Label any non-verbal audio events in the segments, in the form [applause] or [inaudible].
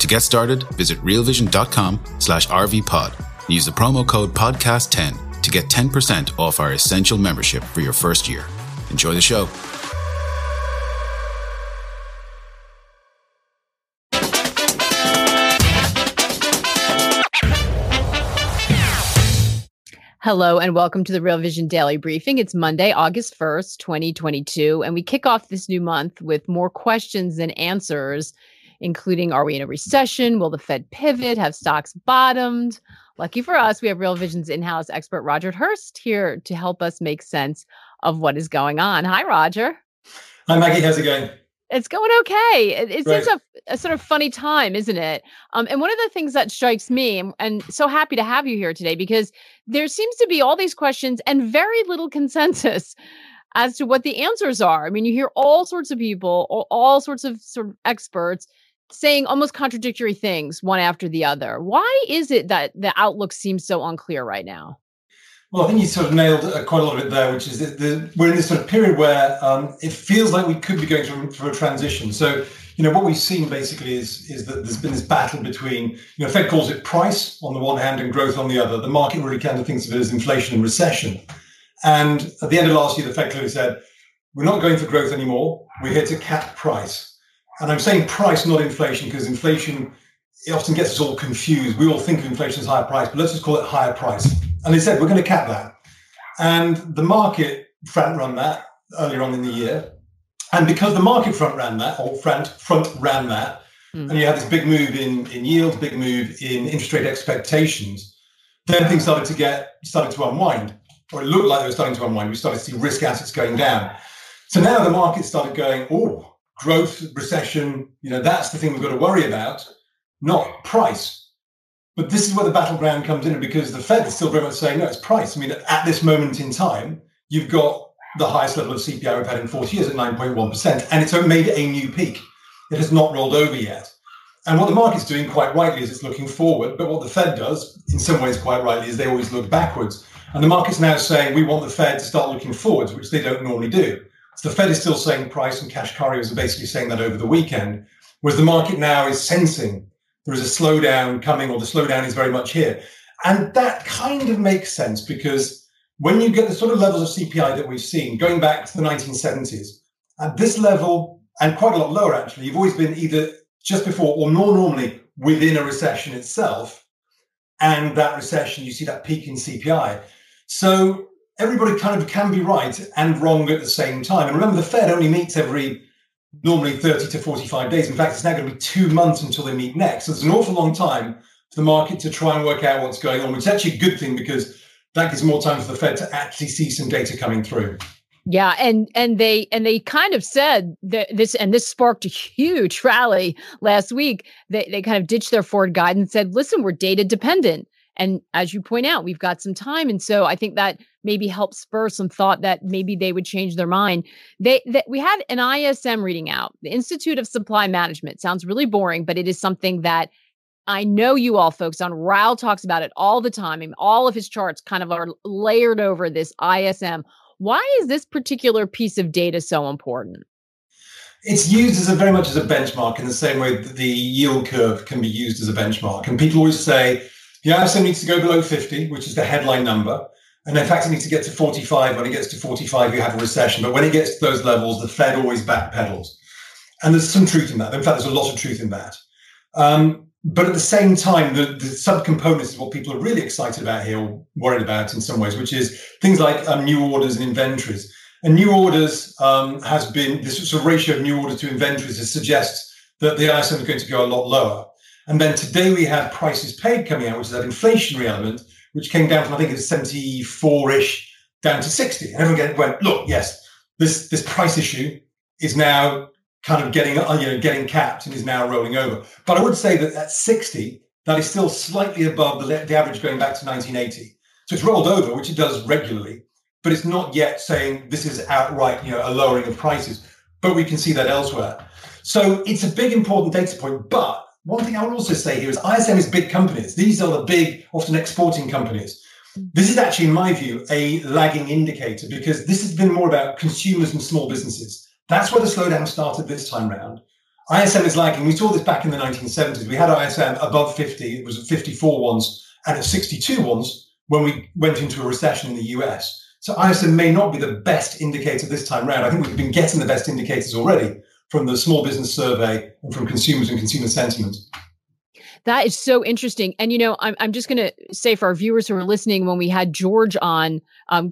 To get started, visit realvision.com slash rvpod and use the promo code podcast10 to get 10% off our essential membership for your first year. Enjoy the show. Hello and welcome to the Real Vision Daily Briefing. It's Monday, August 1st, 2022, and we kick off this new month with more questions than answers, including Are we in a recession? Will the Fed pivot? Have stocks bottomed? Lucky for us, we have Real Vision's in house expert Roger Hurst here to help us make sense of what is going on. Hi, Roger. Hi, Maggie. How's it going? It's going okay. It, it seems a, a, sort of funny time, isn't it? Um, and one of the things that strikes me, and, and so happy to have you here today, because there seems to be all these questions and very little [laughs] consensus as to what the answers are. I mean, you hear all sorts of people, all, all sorts of sort of experts saying almost contradictory things one after the other. Why is it that the outlook seems so unclear right now? Well, I think you sort of nailed uh, quite a lot of it there, which is that the, we're in this sort of period where um, it feels like we could be going through, through a transition. So, you know, what we've seen basically is is that there's been this battle between, you know, Fed calls it price on the one hand and growth on the other. The market really kind of thinks of it as inflation and recession. And at the end of last year, the Fed clearly said, we're not going for growth anymore. We're here to cap price. And I'm saying price, not inflation, because inflation it often gets us all confused. We all think of inflation as higher price, but let's just call it higher price. And they said, we're going to cap that. And the market front run that earlier on in the year. And because the market front ran that, or front, front ran that, mm. and you had this big move in, in yield, big move in interest rate expectations, then things started to get started to unwind, or it looked like they were starting to unwind. We started to see risk assets going down. So now the market started going, oh, growth, recession, you know, that's the thing we've got to worry about, not price. But this is where the battleground comes in because the Fed is still very much saying, no, it's price. I mean, at this moment in time, you've got the highest level of CPI we've had in 40 years at 9.1%, and it's made a new peak. It has not rolled over yet. And what the market's doing quite rightly is it's looking forward, but what the Fed does, in some ways quite rightly, is they always look backwards. And the market's now saying we want the Fed to start looking forwards, which they don't normally do. The Fed is still saying price, and Kashkari was basically saying that over the weekend, whereas the market now is sensing there is a slowdown coming, or the slowdown is very much here. And that kind of makes sense because when you get the sort of levels of CPI that we've seen going back to the 1970s, at this level, and quite a lot lower actually, you've always been either just before or more normally within a recession itself. And that recession, you see that peak in CPI. So everybody kind of can be right and wrong at the same time. And remember, the Fed only meets every normally 30 to 45 days. In fact, it's now going to be two months until they meet next. So it's an awful long time for the market to try and work out what's going on, which is actually a good thing because that gives more time for the Fed to actually see some data coming through. Yeah, and and they and they kind of said that this and this sparked a huge rally last week. They they kind of ditched their forward guide and said, "Listen, we're data dependent." And as you point out, we've got some time. And so I think that maybe helps spur some thought that maybe they would change their mind. They that we had an ISM reading out, the Institute of Supply Management. Sounds really boring, but it is something that I know you all folks on Raoul talks about it all the time. I mean, all of his charts kind of are layered over this ISM. Why is this particular piece of data so important? It's used as a very much as a benchmark in the same way that the yield curve can be used as a benchmark. And people always say, the ISM needs to go below 50, which is the headline number. And in fact, it needs to get to 45. When it gets to 45, you have a recession. But when it gets to those levels, the Fed always backpedals. And there's some truth in that. In fact, there's a lot of truth in that. Um, but at the same time, the, the subcomponents is what people are really excited about here, or worried about in some ways, which is things like um, new orders and inventories. And new orders um, has been this sort of ratio of new orders to inventories suggests that the ISM is going to go a lot lower. And then today we had prices paid coming out, which is that inflationary element, which came down from I think it's 74-ish down to 60. And everyone went, look, yes, this this price issue is now kind of getting uh, you know getting capped and is now rolling over. But I would say that at 60, that is still slightly above the, the average going back to 1980. So it's rolled over, which it does regularly, but it's not yet saying this is outright you know a lowering of prices. But we can see that elsewhere. So it's a big important data point. But one thing I would also say here is ISM is big companies. These are the big, often exporting companies. This is actually, in my view, a lagging indicator because this has been more about consumers and small businesses. That's where the slowdown started this time round. ISM is lagging. We saw this back in the 1970s. We had ISM above 50. It was at 54 once and at 62 once when we went into a recession in the US. So ISM may not be the best indicator this time round. I think we've been getting the best indicators already from the small business survey and from consumers and consumer sentiment. That is so interesting. And, you know, I'm, I'm just going to say for our viewers who are listening, when we had George on um,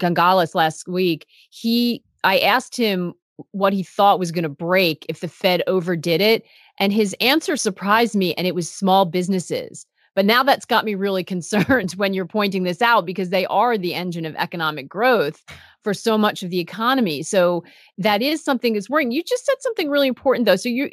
last week, he, I asked him what he thought was going to break if the Fed overdid it. And his answer surprised me, and it was small businesses. But now that's got me really [laughs] concerned when you're pointing this out because they are the engine of economic growth for so much of the economy. So that is something that's worrying. You just said something really important though. So you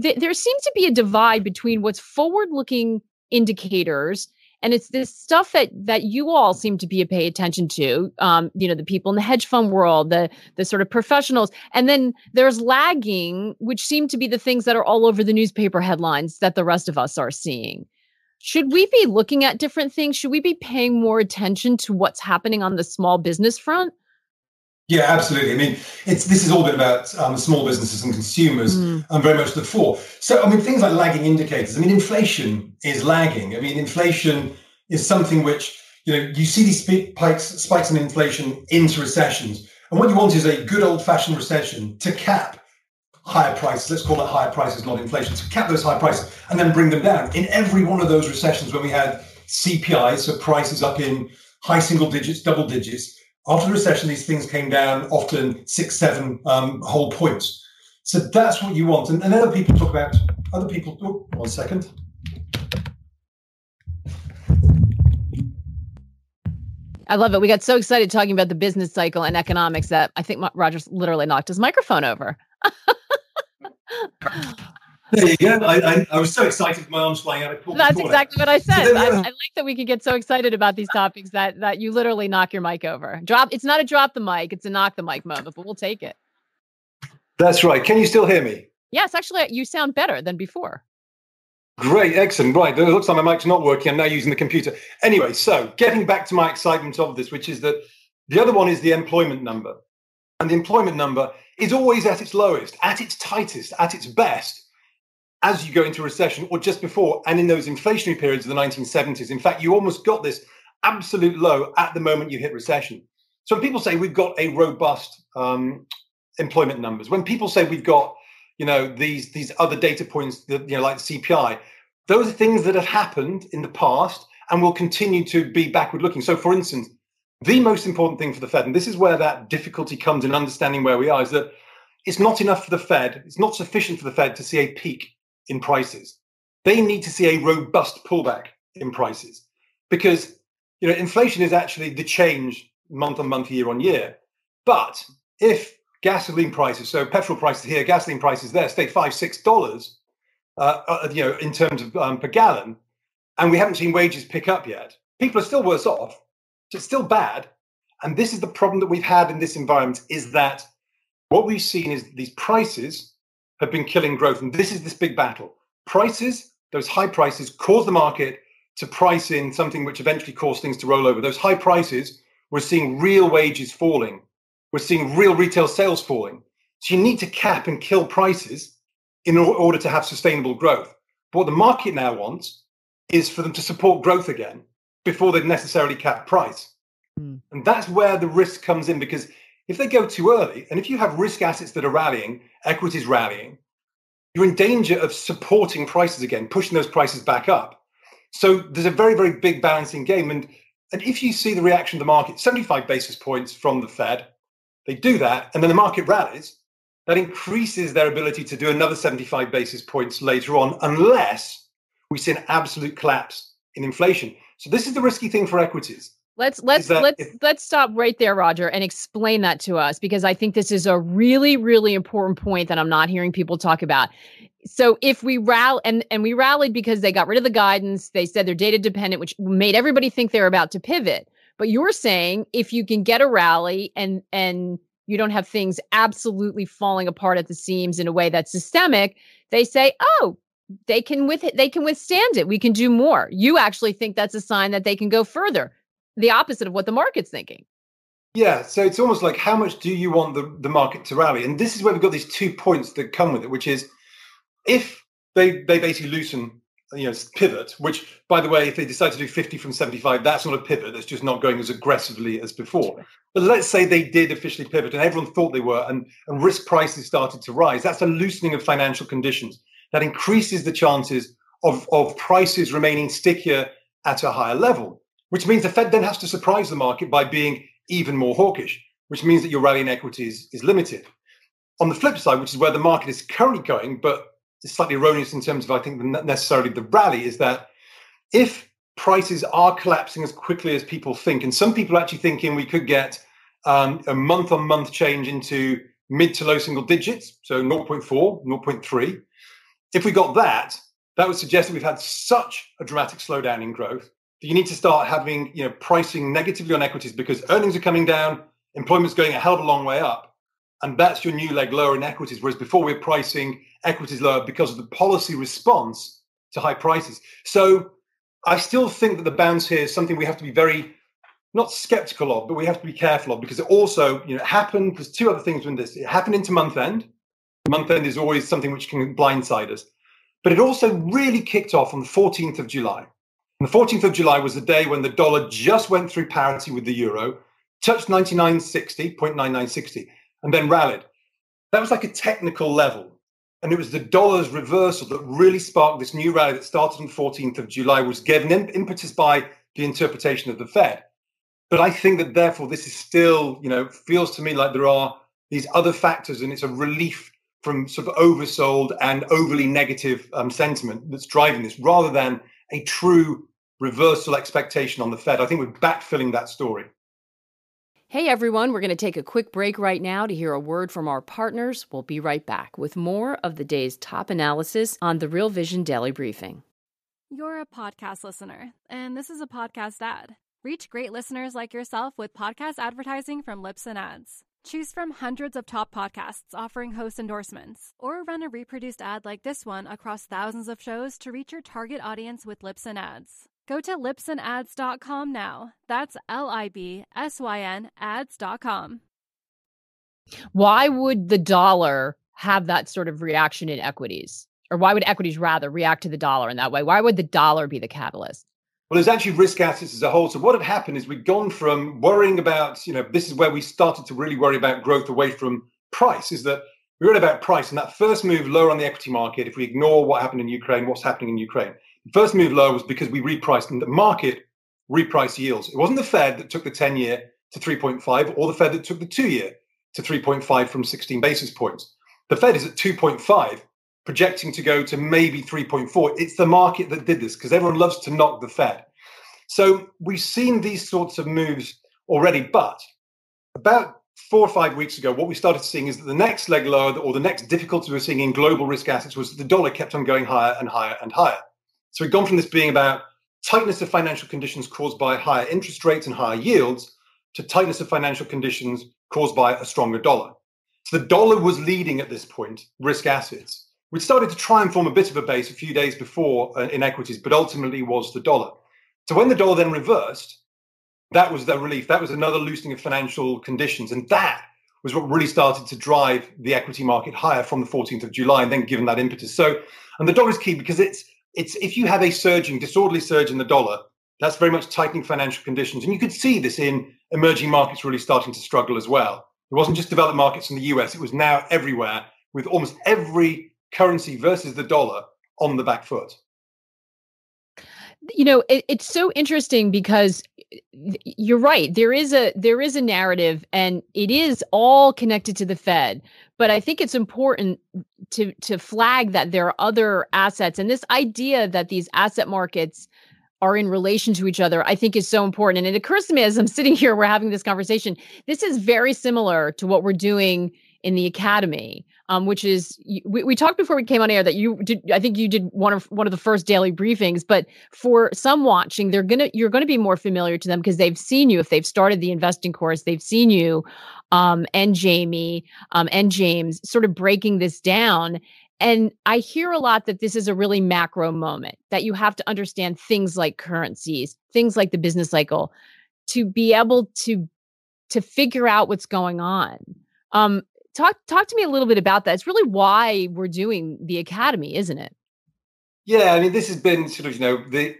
th- there seems to be a divide between what's forward-looking indicators and it's this stuff that that you all seem to be pay attention to um, you know the people in the hedge fund world the the sort of professionals and then there's lagging which seem to be the things that are all over the newspaper headlines that the rest of us are seeing should we be looking at different things should we be paying more attention to what's happening on the small business front yeah, absolutely. I mean, it's this is all been about um, small businesses and consumers, mm. and very much the fore. So, I mean, things like lagging indicators. I mean, inflation is lagging. I mean, inflation is something which you know you see these spikes spikes in inflation into recessions, and what you want is a good old-fashioned recession to cap higher prices. Let's call it higher prices, not inflation. So cap those high prices and then bring them down. In every one of those recessions, when we had CPI, so prices up in high single digits, double digits after the recession, these things came down often six, seven um, whole points. So that's what you want. And, and other people talk about other people. Oh, one second. I love it. We got so excited talking about the business cycle and economics that I think Rogers literally knocked his microphone over. There you go. I, I, I, was so excited, my arms flying out. Of That's exactly what I said. So I, I, like that we could get so excited about these topics that that you literally knock your mic over. Drop. It's not a drop the mic; it's a knock the mic moment. But we'll take it. That's right. Can you still hear me? Yes, actually, you sound better than before. Great, excellent. Right, it looks like my mic's not working. I'm now using the computer. Anyway, so getting back to my excitement of this, which is that the other one is the employment number, and the employment number is always at its lowest, at its tightest, at its best as you go into recession or just before and in those inflationary periods of the 1970s. In fact, you almost got this absolute low at the moment you hit recession. So when people say we've got a robust um, employment numbers, when people say we've got you know these these other data points that you know like the CPI, those are things that have happened in the past and will continue to be backward looking. So for instance, the most important thing for the Fed, and this is where that difficulty comes in understanding where we are, is that it's not enough for the Fed, it's not sufficient for the Fed to see a peak in prices. They need to see a robust pullback in prices because you know inflation is actually the change month on month, year on year. But if gasoline prices, so petrol prices here, gasoline prices there, stay five, six dollars, uh, uh, you know, in terms of um, per gallon, and we haven't seen wages pick up yet, people are still worse off. It's still bad, and this is the problem that we've had in this environment: is that what we've seen is these prices have been killing growth. And this is this big battle. Prices, those high prices, cause the market to price in something which eventually caused things to roll over. Those high prices, we're seeing real wages falling. We're seeing real retail sales falling. So you need to cap and kill prices in order to have sustainable growth. But what the market now wants is for them to support growth again before they necessarily cap price. Mm. And that's where the risk comes in because if they go too early, and if you have risk assets that are rallying, equities rallying, you're in danger of supporting prices again, pushing those prices back up. So there's a very, very big balancing game. And, and if you see the reaction of the market, 75 basis points from the Fed, they do that, and then the market rallies, that increases their ability to do another 75 basis points later on, unless we see an absolute collapse in inflation. So this is the risky thing for equities. Let's let's let's if, let's stop right there, Roger, and explain that to us because I think this is a really really important point that I'm not hearing people talk about. So if we rally and and we rallied because they got rid of the guidance, they said they're data dependent, which made everybody think they're about to pivot. But you're saying if you can get a rally and and you don't have things absolutely falling apart at the seams in a way that's systemic, they say, "Oh, they can with it, they can withstand it. We can do more." You actually think that's a sign that they can go further the opposite of what the market's thinking. Yeah, so it's almost like how much do you want the, the market to rally? And this is where we've got these two points that come with it, which is if they they basically loosen, you know, pivot, which by the way, if they decide to do 50 from 75, that's not a pivot, that's just not going as aggressively as before. But let's say they did officially pivot and everyone thought they were, and, and risk prices started to rise. That's a loosening of financial conditions. That increases the chances of, of prices remaining stickier at a higher level which means the Fed then has to surprise the market by being even more hawkish, which means that your rally in equities is limited. On the flip side, which is where the market is currently going, but it's slightly erroneous in terms of, I think, necessarily the rally, is that if prices are collapsing as quickly as people think, and some people are actually thinking we could get um, a month on month change into mid to low single digits, so 0.4, 0.3. If we got that, that would suggest that we've had such a dramatic slowdown in growth that you need to start having you know pricing negatively on equities because earnings are coming down, employment's going a hell of a long way up, and that's your new leg lower in equities. Whereas before we are pricing equities lower because of the policy response to high prices. So I still think that the bounce here is something we have to be very not skeptical of, but we have to be careful of because it also you know happened. There's two other things in this. It happened into month end. Month end is always something which can blindside us, but it also really kicked off on the 14th of July. And the 14th of July was the day when the dollar just went through parity with the euro, touched 99.60, 0.9960, and then rallied. That was like a technical level. And it was the dollar's reversal that really sparked this new rally that started on the 14th of July, was given impetus by the interpretation of the Fed. But I think that therefore this is still, you know, feels to me like there are these other factors and it's a relief from sort of oversold and overly negative um, sentiment that's driving this rather than a true reversal expectation on the Fed. I think we're backfilling that story. Hey everyone, we're going to take a quick break right now to hear a word from our partners. We'll be right back with more of the day's top analysis on the Real Vision Daily Briefing. You're a podcast listener, and this is a podcast ad. Reach great listeners like yourself with podcast advertising from Libsyn Ads. Choose from hundreds of top podcasts offering host endorsements, or run a reproduced ad like this one across thousands of shows to reach your target audience with Libsyn Ads. Go to libsynads.com now. That's L I B S Y N ads.com. Why would the dollar have that sort of reaction in equities? Or why would equities rather react to the dollar in that way? Why would the dollar be the catalyst? Well, there's actually risk assets as a whole. So what had happened is we'd gone from worrying about, you know, this is where we started to really worry about growth away from price, is that we worried about price. And that first move lower on the equity market, if we ignore what happened in Ukraine, what's happening in Ukraine, the first move lower was because we repriced and the market repriced yields. It wasn't the Fed that took the 10 year to 3.5 or the Fed that took the two year to 3.5 from 16 basis points. The Fed is at 2.5 projecting to go to maybe 3.4. It's the market that did this because everyone loves to knock the Fed. So we've seen these sorts of moves already, but about four or five weeks ago, what we started seeing is that the next leg lower or the next difficulty we're seeing in global risk assets was the dollar kept on going higher and higher and higher. So we've gone from this being about tightness of financial conditions caused by higher interest rates and higher yields to tightness of financial conditions caused by a stronger dollar. So the dollar was leading at this point risk assets. We'd started to try and form a bit of a base a few days before uh, in equities, but ultimately was the dollar. So when the dollar then reversed, that was the relief. That was another loosening of financial conditions. And that was what really started to drive the equity market higher from the 14th of July and then given that impetus. So, and the dollar is key because it's, it's if you have a surging, disorderly surge in the dollar, that's very much tightening financial conditions. And you could see this in emerging markets really starting to struggle as well. It wasn't just developed markets in the US, it was now everywhere with almost every currency versus the dollar on the back foot? you know it, it's so interesting because eh, you're right there is a there is a narrative and it is all connected to the fed but i think it's important to to flag that there are other assets and this idea that these asset markets are in relation to each other i think is so important and it occurs to me as i'm sitting here we're having this conversation this is very similar to what we're doing in the academy um, which is we, we talked before we came on air that you did i think you did one of one of the first daily briefings but for some watching they're gonna you're gonna be more familiar to them because they've seen you if they've started the investing course they've seen you um, and jamie um, and james sort of breaking this down and I hear a lot that this is a really macro moment, that you have to understand things like currencies, things like the business cycle to be able to to figure out what's going on. Um, talk talk to me a little bit about that. It's really why we're doing the academy, isn't it? Yeah, I mean, this has been sort of you know the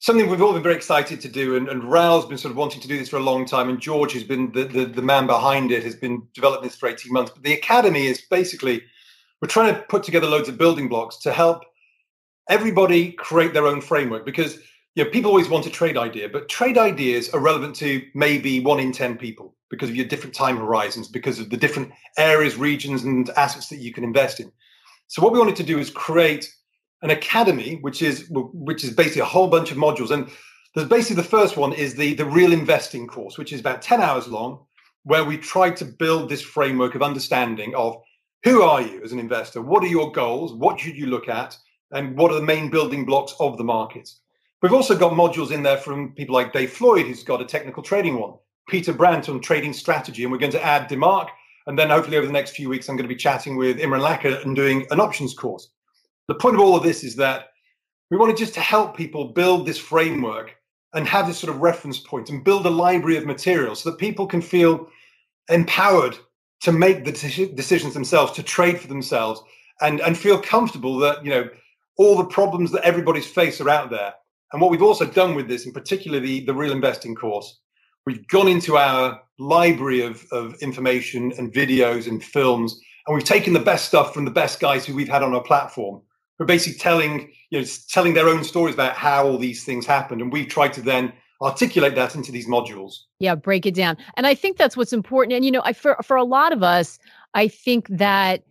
something we've all been very excited to do, and, and Raoul's been sort of wanting to do this for a long time, and George, who's been the, the, the man behind it, has been developing this for eighteen months. But the academy is basically we're trying to put together loads of building blocks to help everybody create their own framework because you know, people always want a trade idea, but trade ideas are relevant to maybe one in 10 people because of your different time horizons, because of the different areas, regions, and assets that you can invest in. So what we wanted to do is create an academy, which is which is basically a whole bunch of modules. And there's basically the first one is the the real investing course, which is about 10 hours long, where we try to build this framework of understanding of who are you as an investor? What are your goals? What should you look at? And what are the main building blocks of the markets? We've also got modules in there from people like Dave Floyd, who's got a technical trading one, Peter Brandt on trading strategy, and we're going to add Demark. And then hopefully over the next few weeks, I'm going to be chatting with Imran Lakha and doing an options course. The point of all of this is that we wanted just to help people build this framework and have this sort of reference point and build a library of material so that people can feel empowered to make the decisions themselves, to trade for themselves, and and feel comfortable that you know all the problems that everybody's face are out there. And what we've also done with this, in particular the, the real investing course, we've gone into our library of, of information and videos and films, and we've taken the best stuff from the best guys who we've had on our platform. We're basically telling, you know, telling their own stories about how all these things happened. And we've tried to then articulate that into these modules. Yeah, break it down. And I think that's what's important. And you know, I for for a lot of us, I think that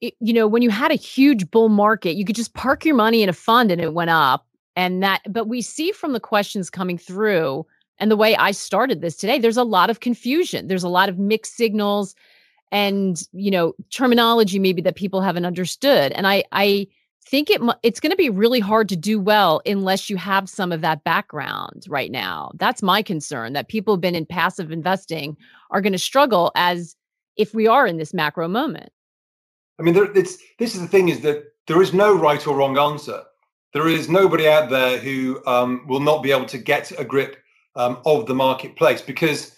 you know, when you had a huge bull market, you could just park your money in a fund and it went up. And that, but we see from the questions coming through and the way I started this today, there's a lot of confusion. There's a lot of mixed signals and, you know, terminology maybe that people haven't understood. And I, I, think it it's going to be really hard to do well unless you have some of that background right now. That's my concern that people who've been in passive investing are going to struggle as if we are in this macro moment. I mean, there, it's, this is the thing is that there is no right or wrong answer. There is nobody out there who um, will not be able to get a grip um, of the marketplace because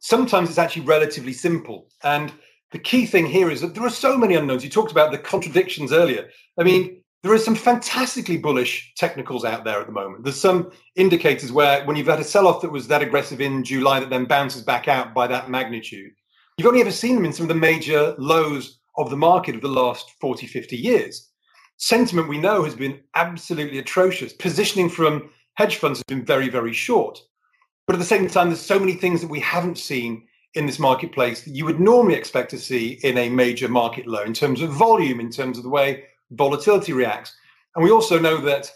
sometimes it's actually relatively simple. And the key thing here is that there are so many unknowns. You talked about the contradictions earlier. I mean, there are some fantastically bullish technicals out there at the moment. There's some indicators where when you've had a sell-off that was that aggressive in July that then bounces back out by that magnitude, you've only ever seen them in some of the major lows of the market of the last 40, 50 years. Sentiment we know has been absolutely atrocious. Positioning from hedge funds has been very, very short. But at the same time, there's so many things that we haven't seen in this marketplace that you would normally expect to see in a major market low in terms of volume, in terms of the way volatility reacts. And we also know that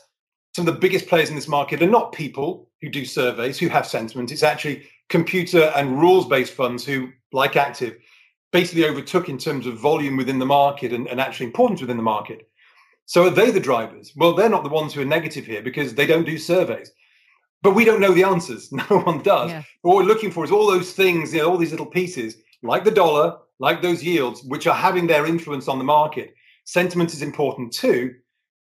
some of the biggest players in this market are not people who do surveys, who have sentiment. It's actually computer and rules based funds who, like Active, basically overtook in terms of volume within the market and, and actually importance within the market. So are they the drivers? Well, they're not the ones who are negative here because they don't do surveys. But we don't know the answers. [laughs] No one does. Yeah. What we're looking for is all those things, you know, all these little pieces, like the dollar, like those yields, which are having their influence on the market. Sentiment is important too.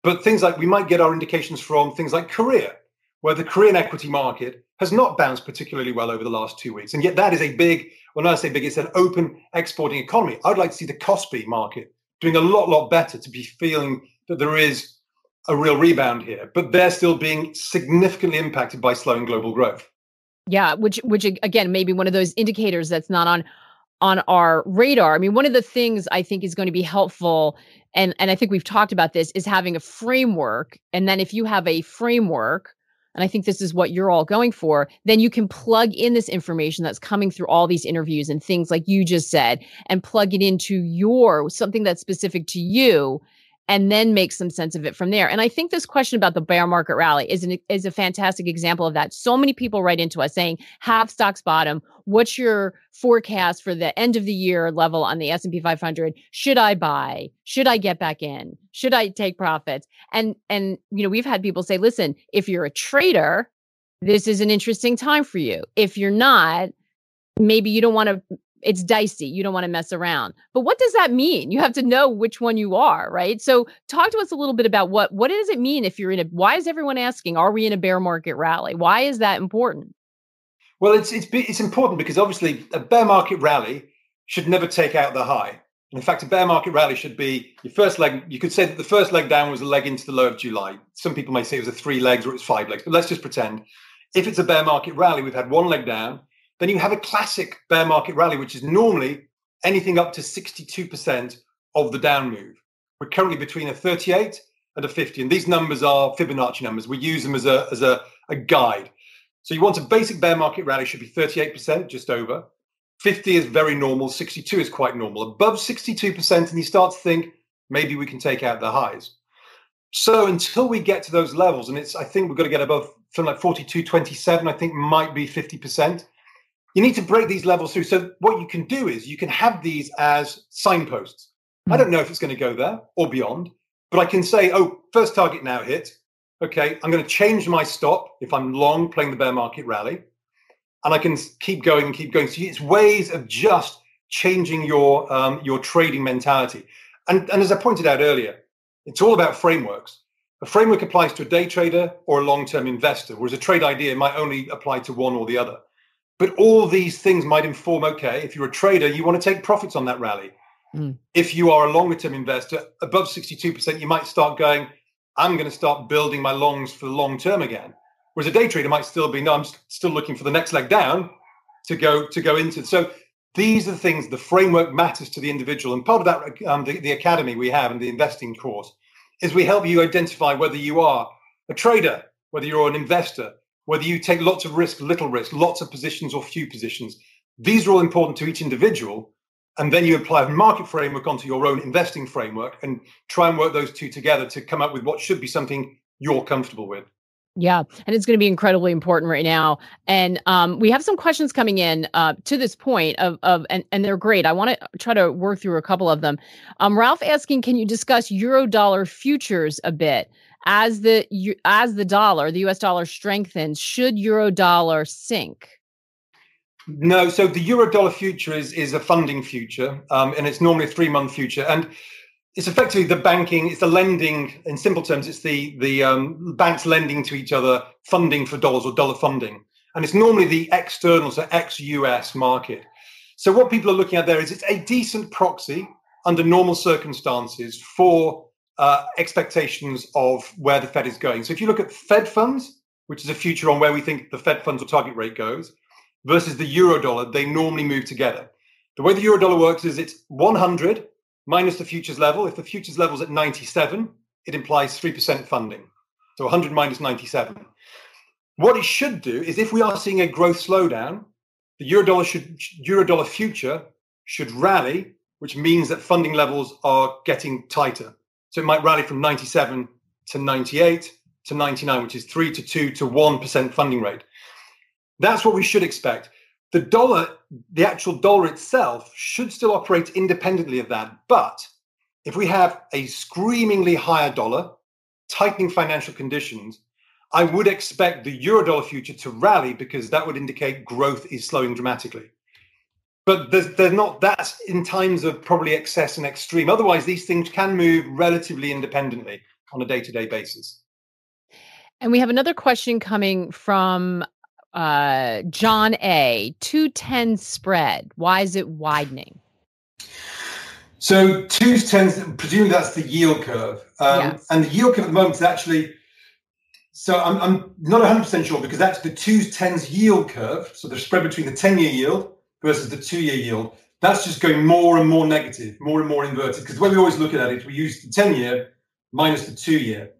But things like we might get our indications from things like Korea, where the Korean equity market has not bounced particularly well over the last two weeks. And yet that is a big, well, when I say big, it's an open exporting economy. I'd like to see the Kospi market doing a lot, lot better to be feeling that there is a real rebound here, but they're still being significantly impacted by slowing global growth. Yeah, which which again maybe one of those indicators that's not on on our radar. I mean, one of the things I think is going to be helpful and and I think we've talked about this is having a framework and then if you have a framework and I think this is what you're all going for, then you can plug in this information that's coming through all these interviews and things like you just said and plug it into your something that's specific to you and then make some sense of it from there. And I think this question about the bear market rally is an, is a fantastic example of that. So many people write into us saying, "Have stocks bottom? What's your forecast for the end of the year level on the S&P 500? Should I buy? Should I get back in? Should I take profits?" And and you know, we've had people say, "Listen, if you're a trader, this is an interesting time for you. If you're not, maybe you don't want to it's dicey. You don't want to mess around. But what does that mean? You have to know which one you are, right? So talk to us a little bit about what what does it mean if you're in a why is everyone asking are we in a bear market rally? Why is that important? Well, it's it's it's important because obviously a bear market rally should never take out the high. And in fact, a bear market rally should be your first leg. You could say that the first leg down was a leg into the low of July. Some people may say it was a three legs or it's five legs, but let's just pretend. If it's a bear market rally, we've had one leg down, then you have a classic bear market rally, which is normally anything up to 62% of the down move. We're currently between a 38 and a 50. And these numbers are Fibonacci numbers. We use them as a, as a, a guide. So you want a basic bear market rally should be 38%, just over. 50 is very normal. 62 is quite normal. Above 62%, and you start to think maybe we can take out the highs. So until we get to those levels, and it's I think we've got to get above something like 42, 27, I think might be 50% you need to break these levels through. So what you can do is you can have these as signposts. Mm. I don't know if it's going to go there or beyond, but I can say, oh, first target now hit. Okay, I'm going to change my stop if I'm long playing the bear market rally, and I can keep going and keep going. So it's ways of just changing your um, your trading mentality. And, and as I pointed out earlier, it's all about frameworks. A framework applies to a day trader or a long-term investor, whereas a trade idea might only apply to one or the other. But all these things might inform okay, if you're a trader, you want to take profits on that rally. Mm. If you are a longer term investor, above 62%, you might start going, I'm going to start building my longs for the long term again. Whereas a day trader might still be, no, I'm still looking for the next leg down to go to go into. So these are the things, the framework matters to the individual. And part of that, um, the, the academy we have and the investing course is we help you identify whether you are a trader, whether you're an investor, whether you take lots of risk, little risk, lots of positions or few positions. These are all important to each individual. And then you apply a market framework onto your own investing framework and try and work those two together to come up with what should be something you're comfortable with. Yeah, and it's going to be incredibly important right now. And um, we have some questions coming in uh, to this point of of and and they're great. I want to try to work through a couple of them. Um, Ralph asking, can you discuss euro dollar futures a bit? As the as the dollar, the US dollar strengthens, should euro dollar sink? No, so the euro dollar future is is a funding future, um, and it's normally a three month future, and it's effectively the banking, it's the lending. In simple terms, it's the the um, banks lending to each other, funding for dollars or dollar funding, and it's normally the external, so ex US market. So what people are looking at there is it's a decent proxy under normal circumstances for uh, expectations of where the Fed is going. So if you look at Fed funds, which is a future on where we think the Fed funds or target rate goes, versus the euro dollar, they normally move together. The way the euro dollar works is it's 100 minus the futures level. If the futures level is at 97, it implies 3% funding. So 100 minus 97. What it should do is if we are seeing a growth slowdown, the euro dollar should euro dollar future should rally, which means that funding levels are getting tighter. So it might rally from 97 to 98 to 99, which is 3 to 2 to 1% funding rate. That's what we should expect. The dollar, the actual dollar itself, should still operate independently of that. But if we have a screamingly higher dollar, tightening financial conditions, I would expect the euro dollar future to rally because that would indicate growth is slowing dramatically but there's, there's not that in times of probably excess and extreme. Otherwise, these things can move relatively independently on a day to day basis. And we have another question coming from uh, John A. 210 spread. Why is it widening? So 210, presumably that's the yield curve. Um, yes. And the yield curve at the moment is actually, so I'm, I'm not 100% sure because that's the 210s yield curve. So the spread between the 10 year yield versus the two year yield. that's just going more and more negative, more and more inverted. Because the way we always look at it, we use the 10 year minus the two year.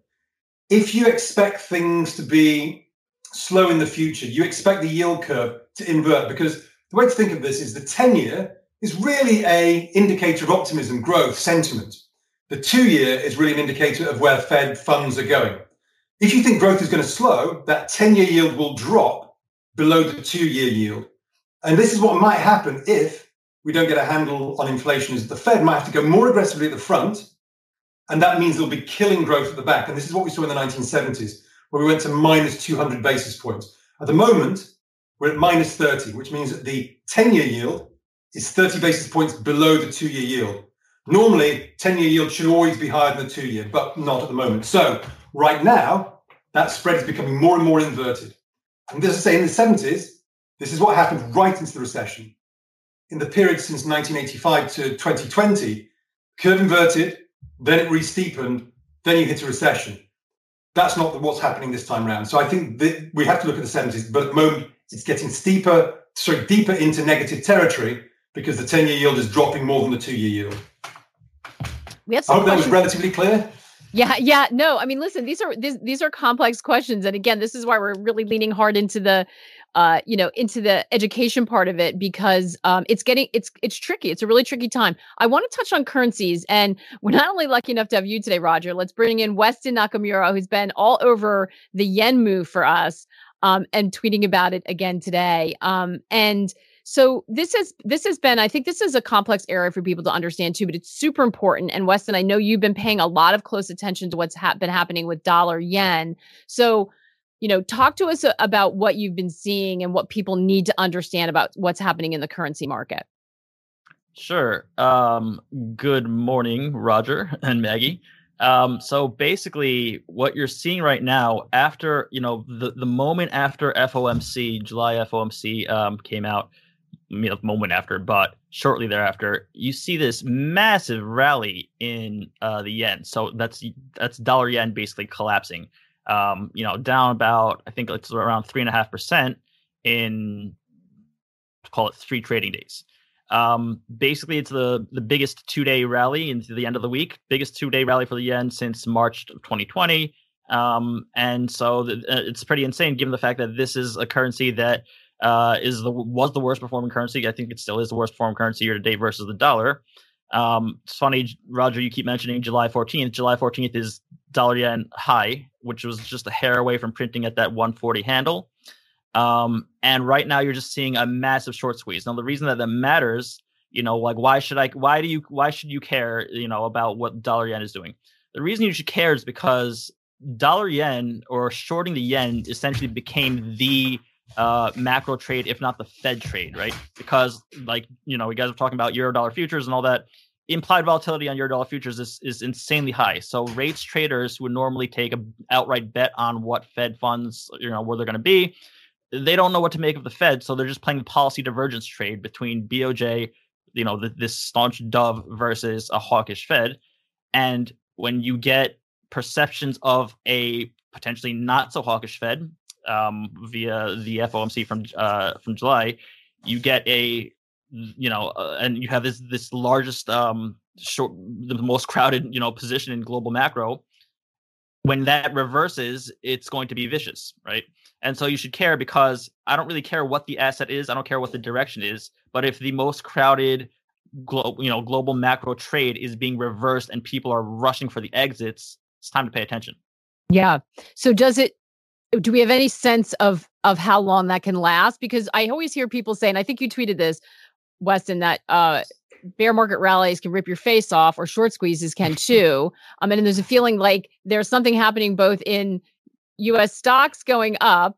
If you expect things to be slow in the future, you expect the yield curve to invert because the way to think of this is the 10 year is really a indicator of optimism, growth, sentiment. The two year is really an indicator of where Fed funds are going. If you think growth is going to slow, that 10 year yield will drop below the two year yield. And this is what might happen if we don't get a handle on inflation is the Fed might have to go more aggressively at the front. And that means they'll be killing growth at the back. And this is what we saw in the 1970s, where we went to minus 200 basis points. At the moment, we're at minus 30, which means that the 10 year yield is 30 basis points below the two year yield. Normally, 10 year yield should always be higher than the two year, but not at the moment. So, right now, that spread is becoming more and more inverted. And as I say, in the 70s, this is what happened right into the recession in the period since 1985 to 2020, curve inverted, then it re-steepened, then you hit a recession. That's not what's happening this time around. So I think that we have to look at the 70s, but at the moment it's getting steeper, sorry, deeper into negative territory because the 10-year yield is dropping more than the two-year yield. We have I hope that was relatively clear. Yeah, yeah, no. I mean, listen, these are these, these are complex questions, and again, this is why we're really leaning hard into the uh, you know, into the education part of it because um, it's getting it's it's tricky. It's a really tricky time. I want to touch on currencies, and [laughs] we're not only lucky enough to have you today, Roger. Let's bring in Weston Nakamura, who's been all over the yen move for us, um, and tweeting about it again today. Um, and so this has this has been, I think this is a complex area for people to understand too, but it's super important. And Weston, I know you've been paying a lot of close attention to what's ha- been happening with dollar yen. So you know, talk to us about what you've been seeing and what people need to understand about what's happening in the currency market. Sure. Um, good morning, Roger [laughs] and Maggie. Um, so basically, what you're seeing right now, after you know the the moment after FOMC, July FOMC um, came out, moment after, but shortly thereafter, you see this massive rally in uh, the yen. So that's that's dollar yen basically collapsing um, you know, down about I think it's around three and a half percent in call it three trading days. Um, basically, it's the the biggest two day rally into the end of the week, biggest two day rally for the yen since March of 2020. Um, and so the, uh, it's pretty insane given the fact that this is a currency that uh, is the was the worst performing currency. I think it still is the worst performing currency year to date versus the dollar. Um, it's funny, Roger, you keep mentioning July 14th. July 14th is dollar yen high, which was just a hair away from printing at that 140 handle. Um, and right now you're just seeing a massive short squeeze. Now, the reason that that matters, you know, like why should I, why do you, why should you care, you know, about what dollar yen is doing? The reason you should care is because dollar yen or shorting the yen essentially became the uh, macro trade, if not the Fed trade, right? Because like you know, we guys are talking about euro dollar futures and all that. Implied volatility on euro dollar futures is, is insanely high. So rates traders would normally take a outright bet on what Fed funds, you know, where they're going to be. They don't know what to make of the Fed, so they're just playing the policy divergence trade between BOJ, you know, the, this staunch dove versus a hawkish Fed. And when you get perceptions of a potentially not so hawkish Fed, um, via the FOMC from uh, from July, you get a you know, uh, and you have this this largest um short the most crowded you know position in global macro. When that reverses, it's going to be vicious, right? And so you should care because I don't really care what the asset is. I don't care what the direction is. But if the most crowded, glo- you know, global macro trade is being reversed and people are rushing for the exits, it's time to pay attention. Yeah. So does it do we have any sense of of how long that can last? Because I always hear people say, and I think you tweeted this, Weston, that uh, bear market rallies can rip your face off, or short squeezes can [laughs] too. Um, and there's a feeling like there's something happening both in U.S. stocks going up,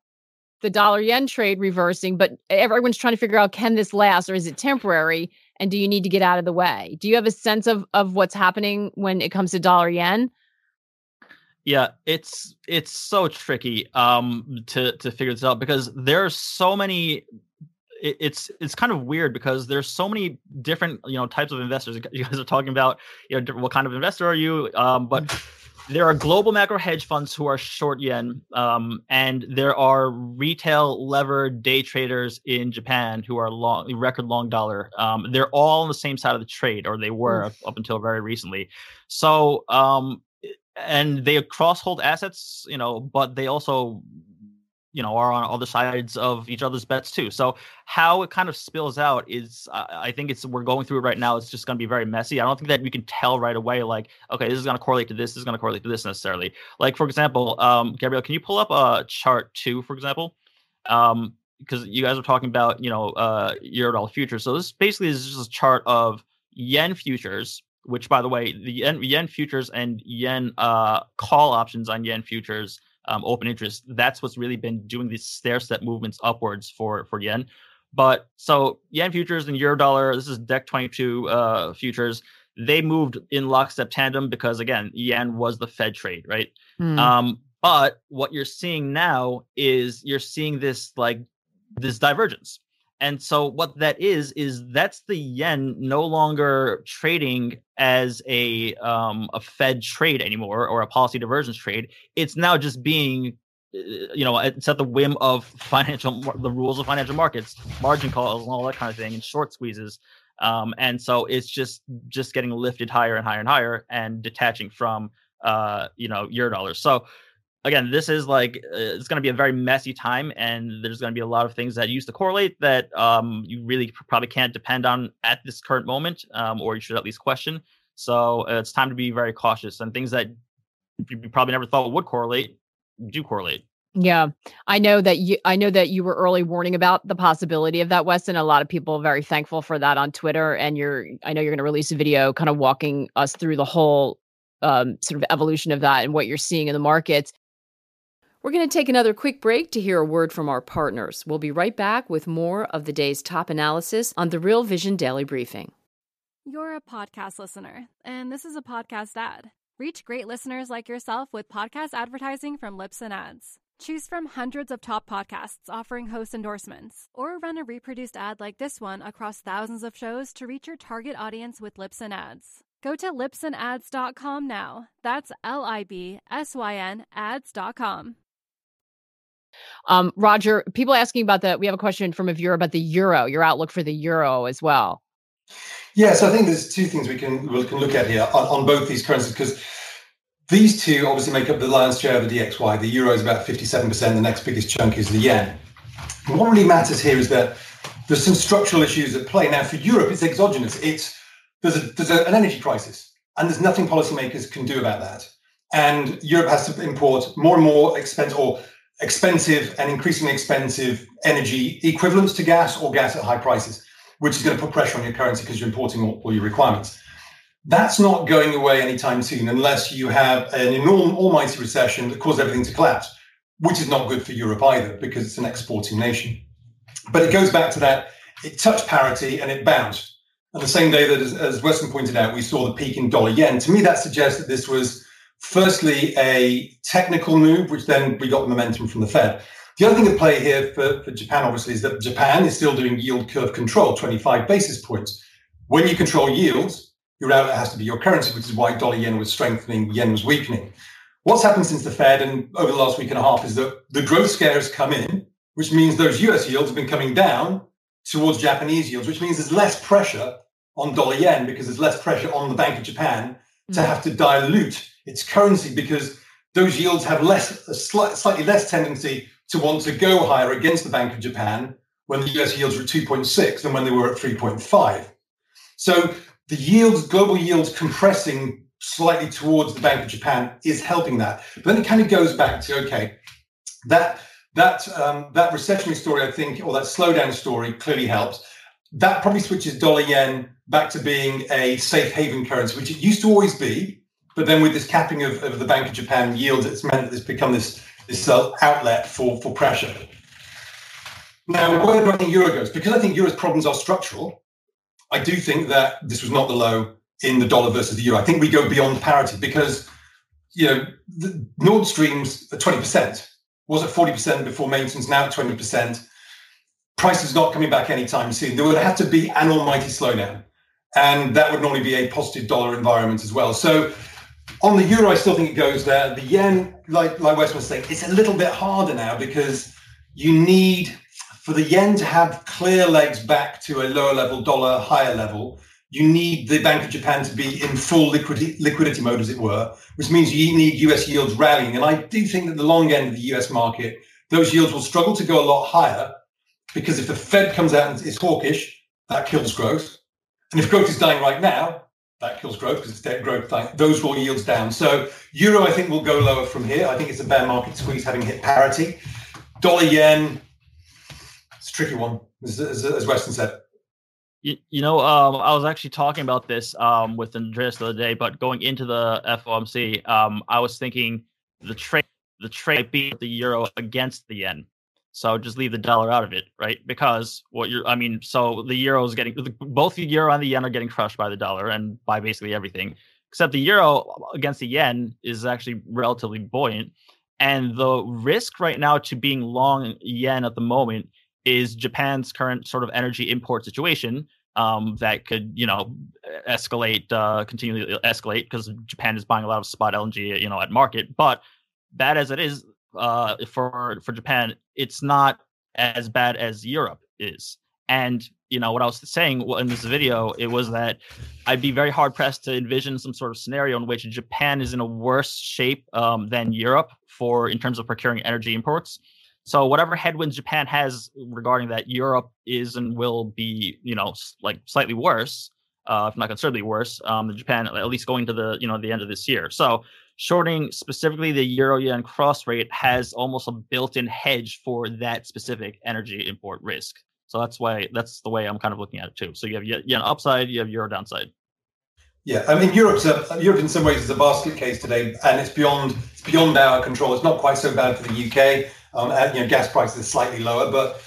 the dollar yen trade reversing, but everyone's trying to figure out can this last or is it temporary? And do you need to get out of the way? Do you have a sense of of what's happening when it comes to dollar yen? Yeah, it's it's so tricky um to to figure this out because there are so many it, it's it's kind of weird because there's so many different you know types of investors [laughs] you guys are talking about you know what kind of investor are you um but [laughs] there are global macro hedge funds who are short yen, um, and there are retail levered day traders in Japan who are long, record long dollar. Um, they're all on the same side of the trade, or they were up, up, until very recently. So, um, and they cross hold assets, you know, but they also you know are on other sides of each other's bets too. So how it kind of spills out is i think it's we're going through it right now it's just going to be very messy. I don't think that we can tell right away like okay this is going to correlate to this this is going to correlate to this necessarily. Like for example um gabrielle can you pull up a chart two for example? Um because you guys are talking about you know uh euro dollar futures. So this basically is just a chart of yen futures which by the way the yen, yen futures and yen uh call options on yen futures um, open interest. That's what's really been doing these stair step movements upwards for for yen. But so yen futures and euro dollar, this is Dec 22 uh, futures. They moved in lockstep tandem because again, yen was the Fed trade, right? Mm. Um, but what you're seeing now is you're seeing this like this divergence. And so what that is is that's the yen no longer trading as a um, a Fed trade anymore or a policy divergence trade. It's now just being uh, you know it's at the whim of [laughs] financial the rules of financial markets, margin calls and all that kind of thing, and short squeezes. Um, and so it's just just getting lifted higher and higher and higher and detaching from uh, you know euro dollars. So again, this is like uh, it's going to be a very messy time, and there's going to be a lot of things that used to correlate that um, you really probably can't depend on at this current moment, um, or you should at least question. So uh, it's time to be very cautious, and things that you probably never thought would correlate do correlate. Yeah, I know that you. I know that you were early warning about the possibility of that, Weston. A lot of people are very thankful for that on Twitter, and you're. I know you're going to release a video, kind of walking us through the whole um, sort of evolution of that and what you're seeing in the markets. We're going to take another quick break to hear a word from our partners. We'll be right back with more of the day's top analysis on the Real Vision Daily Briefing. You're a podcast listener, and this is a podcast ad. Reach great listeners like yourself with podcast advertising from Libsyn Ads. Choose from hundreds of top podcasts offering host endorsements, or run a reproduced ad like this one across thousands of shows to reach your target audience with Libsyn Ads. Go to libsynads.com now. That's L I B S Y N ads.com. Um, Roger, people asking about that. We have a question from a viewer about the euro, your outlook for the euro as well. Yes, yeah, so I think there's two things we can we can look at here on, on both these currencies because these two obviously make up the lion's share of the DXY. The euro is about 57%. The next biggest chunk is the yen. What really matters here is that there's some structural issues at play. Now, for Europe, it's exogenous. It's there's a, there's a, an energy crisis, and there's nothing policymakers can do about that. And Europe has to import more and more expensive or expensive and increasingly expensive energy equivalents to gas or gas at high prices, which is going to put pressure on your currency because you're importing all, all your requirements. That's not going away anytime soon unless you have an enormous, almighty recession that causes everything to collapse, which is not good for Europe either because it's an exporting nation. But it goes back to that it touched parity and it bounced. And the same day that, as, as Weston pointed out, we saw the peak in dollar yen. To me, that suggests that this was firstly a technical move, which then we got momentum from the Fed. The other thing at play here for, for Japan, obviously, is that Japan is still doing yield curve control, 25 basis points. When you control yields, your outlet has to be your currency, which is why dollar yen was strengthening, yen was weakening. What's happened since the Fed and over the last week and a half is that the growth scare has come in, which means those US yields have been coming down towards Japanese yields, which means there's less pressure on dollar yen because there's less pressure on the Bank of Japan to mm. have to dilute its currency because those yields have less, a slight, slightly less tendency to want to go higher against the Bank of Japan when the US yields were 2.6 than when they were at 3.5. So the yields, global yields compressing slightly towards the Bank of Japan is helping that. But then it kind of goes back to okay, that that um, that recessionary story, I think, or that slowdown story clearly helps. That probably switches dollar yen back to being a safe haven currency, which it used to always be. But then with this capping of, of the Bank of Japan yields, it's meant that it's become this, this uh, outlet for, for pressure. Now, where do I think euro goes? Because I think euro's problems are structural, I do think that this was not the low in the dollar versus the euro. I think we go beyond parity because, you know, the Nord Stream's at 20%, was at 40% before maintenance, now at 20%. Price is not coming back anytime soon. There would have to be an almighty slowdown. And that would normally be a positive dollar environment as well. So On the euro, I still think it goes there. The yen, like like was saying, it's a little bit harder now because you need for the yen to have clear legs back to a lower level dollar, higher level. You need the Bank of Japan to be in full liquidity, liquidity mode, as it were, which means you need US yields rallying. And I do think that the long end of the US market, those yields will struggle to go a lot higher because if the Fed comes out and is hawkish, that kills growth. And if growth is dying right now, that kills growth because it's debt growth. Those will yields down. So euro, I think, will go lower from here. I think it's a bear market squeeze having hit parity. Dollar yen, it's a tricky one, as, as, as Weston said. You, you know, um, I was actually talking about this um, with Andreas the other day, but going into the FOMC, um, I was thinking the trade the trade be the euro against the yen. So just leave the dollar out of it, right? Because what you're, I mean, so the euro is getting both the euro and the yen are getting crushed by the dollar and by basically everything, except the euro against the yen is actually relatively buoyant. And the risk right now to being long yen at the moment is Japan's current sort of energy import situation um, that could, you know, escalate, uh, continually escalate because Japan is buying a lot of spot LNG, you know, at market. But bad as it is, uh, for for Japan, it's not as bad as Europe is. And you know what I was saying in this video, it was that I'd be very hard pressed to envision some sort of scenario in which Japan is in a worse shape um, than Europe for in terms of procuring energy imports. So whatever headwinds Japan has regarding that, Europe is and will be, you know, like slightly worse, uh, if not considerably worse, um, than Japan, at least going to the, you know, the end of this year. So shorting specifically the euro yen cross rate has almost a built-in hedge for that specific energy import risk. So that's why that's the way I'm kind of looking at it too. So you have yen upside, you have euro downside. Yeah, I mean Europe's a, Europe in some ways is a basket case today, and it's beyond it's beyond our control. It's not quite so bad for the UK. Um, and, you know, gas prices are slightly lower, but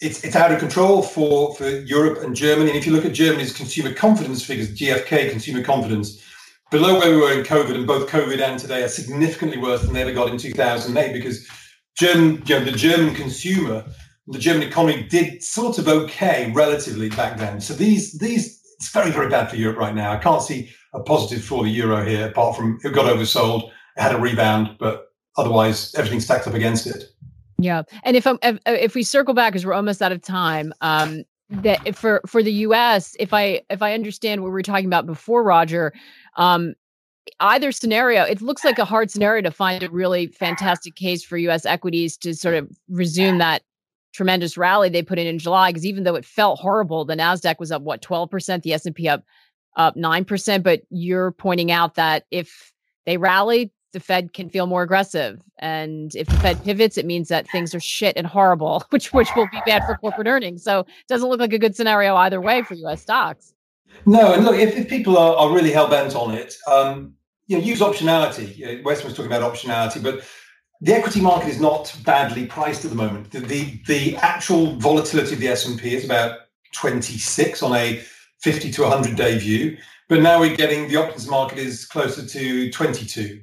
it's it's out of control for for Europe and Germany. And if you look at Germany's consumer confidence figures, GfK consumer confidence, below where we were in COVID, and both COVID and today are significantly worse than they ever got in 2008 because German, you know, the German consumer, the German economy did sort of okay relatively back then. So these these it's very very bad for Europe right now. I can't see a positive for the euro here apart from it got oversold, it had a rebound, but otherwise everything stacked up against it. Yeah, and if I'm if, if we circle back because we're almost out of time, um, that for for the U.S., if I if I understand what we were talking about before, Roger, um, either scenario, it looks like a [laughs] hard scenario to find a really fantastic case for U.S. equities to sort of resume that tremendous rally they put in in July. Because even though it felt horrible, the Nasdaq was up what twelve percent, the S and P up up nine percent. But you're pointing out that if they rally, the Fed can feel more aggressive, and if the Fed pivots, it means that things are shit and horrible, [laughs] which which will be bad for corporate earnings. So it doesn't look like a good scenario either way for U.S. stocks. No, and look, if, if people are, are really hell bent on it, um, you know, use optionality. Weston was talking about optionality, but the equity market is not badly priced at the moment. The the, the actual volatility of the S and P is about 26 on a 50 to 100 day view, but now we're getting the options market is closer to 22,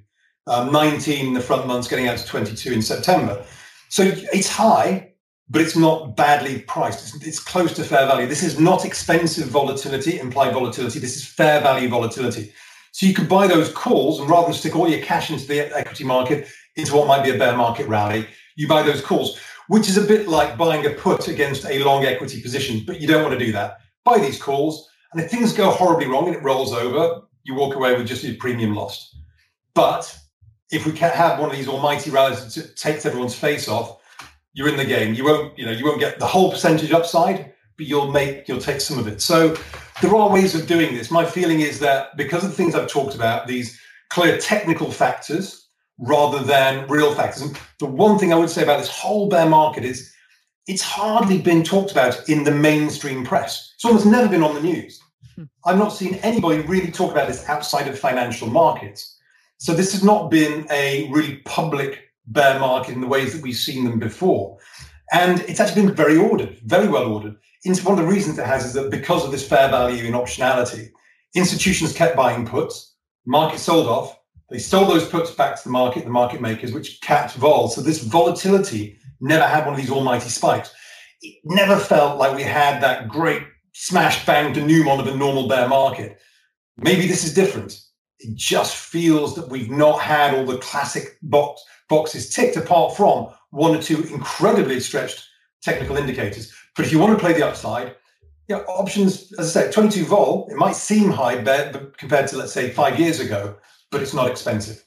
um, 19 in the front months, getting out to 22 in September. So it's high, but it's not badly priced. It's, it's, close to fair value. This is not expensive volatility, implied volatility. This is fair value volatility. So you could buy those calls, and rather than stick all your cash into the equity market, into what might be a bear market rally, you buy those calls, which is a bit like buying a put against a long equity position, but you don't want to do that. Buy these calls, and if things go horribly wrong and it rolls over, you walk away with just your premium lost. But if we have one of these almighty rallies that takes everyone's face off, you're in the game. You won't, you know, you won't get the whole percentage upside, but you'll make, you'll take some of it. So there are ways of doing this. My feeling is that because of the things I've talked about, these clear technical factors rather than real factors. And the one thing I would say about this whole bear market is it's hardly been talked about in the mainstream press. It's almost never been on the news. Hmm. I've not seen anybody really talk about this outside of financial markets. So this has not been a really public bear market in the ways that we've seen them before. And it's actually been very ordered, very well ordered. And one of the reasons it has is that because of this fair value in optionality, institutions kept buying puts, market sold off, they sold those puts back to the market, the market makers, which capped vol. So this volatility never had one of these almighty spikes. It never felt like we had that great smash bang denouement of a normal bear market. Maybe this is different it just feels that we've not had all the classic box, boxes ticked apart from one or two incredibly stretched technical indicators. But if you want to play the upside, yeah, options, as I say, 22 vol, it might seem high compared to, let's say, five years ago, but it's not expensive.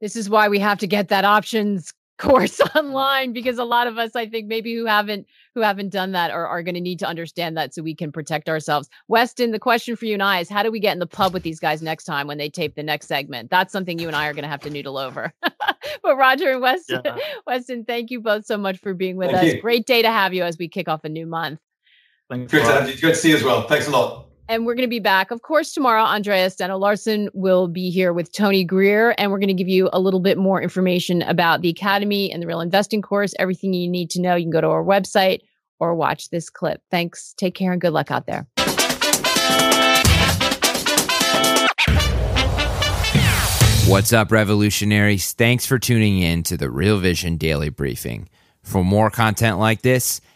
This is why we have to get that options course [laughs] online because a lot of us i think maybe who haven't who haven't done that are, are going to need to understand that so we can protect ourselves. Weston the question for you and i is how do we get in the pub with these guys next time when they tape the next segment? That's something you and i are going to have to noodle over. [laughs] But roger and weston yeah. [laughs] weston thank you both so much for being with thank us. you. great day to have you as we kick off a new month. Thanks good to have you. Good to see you as well. Thanks a lot and we're going to be back, of course, tomorrow. Andreas Steno Larsen will be here with Tony Greer, and we're going to give you a little bit more information about the Academy and the Real Investing course. Everything you need to know, you can go to our website or watch this clip. Thanks. Take care and good luck out there. What's up, revolutionaries? Thanks for tuning in to the Real Vision Daily Briefing. For more content like this,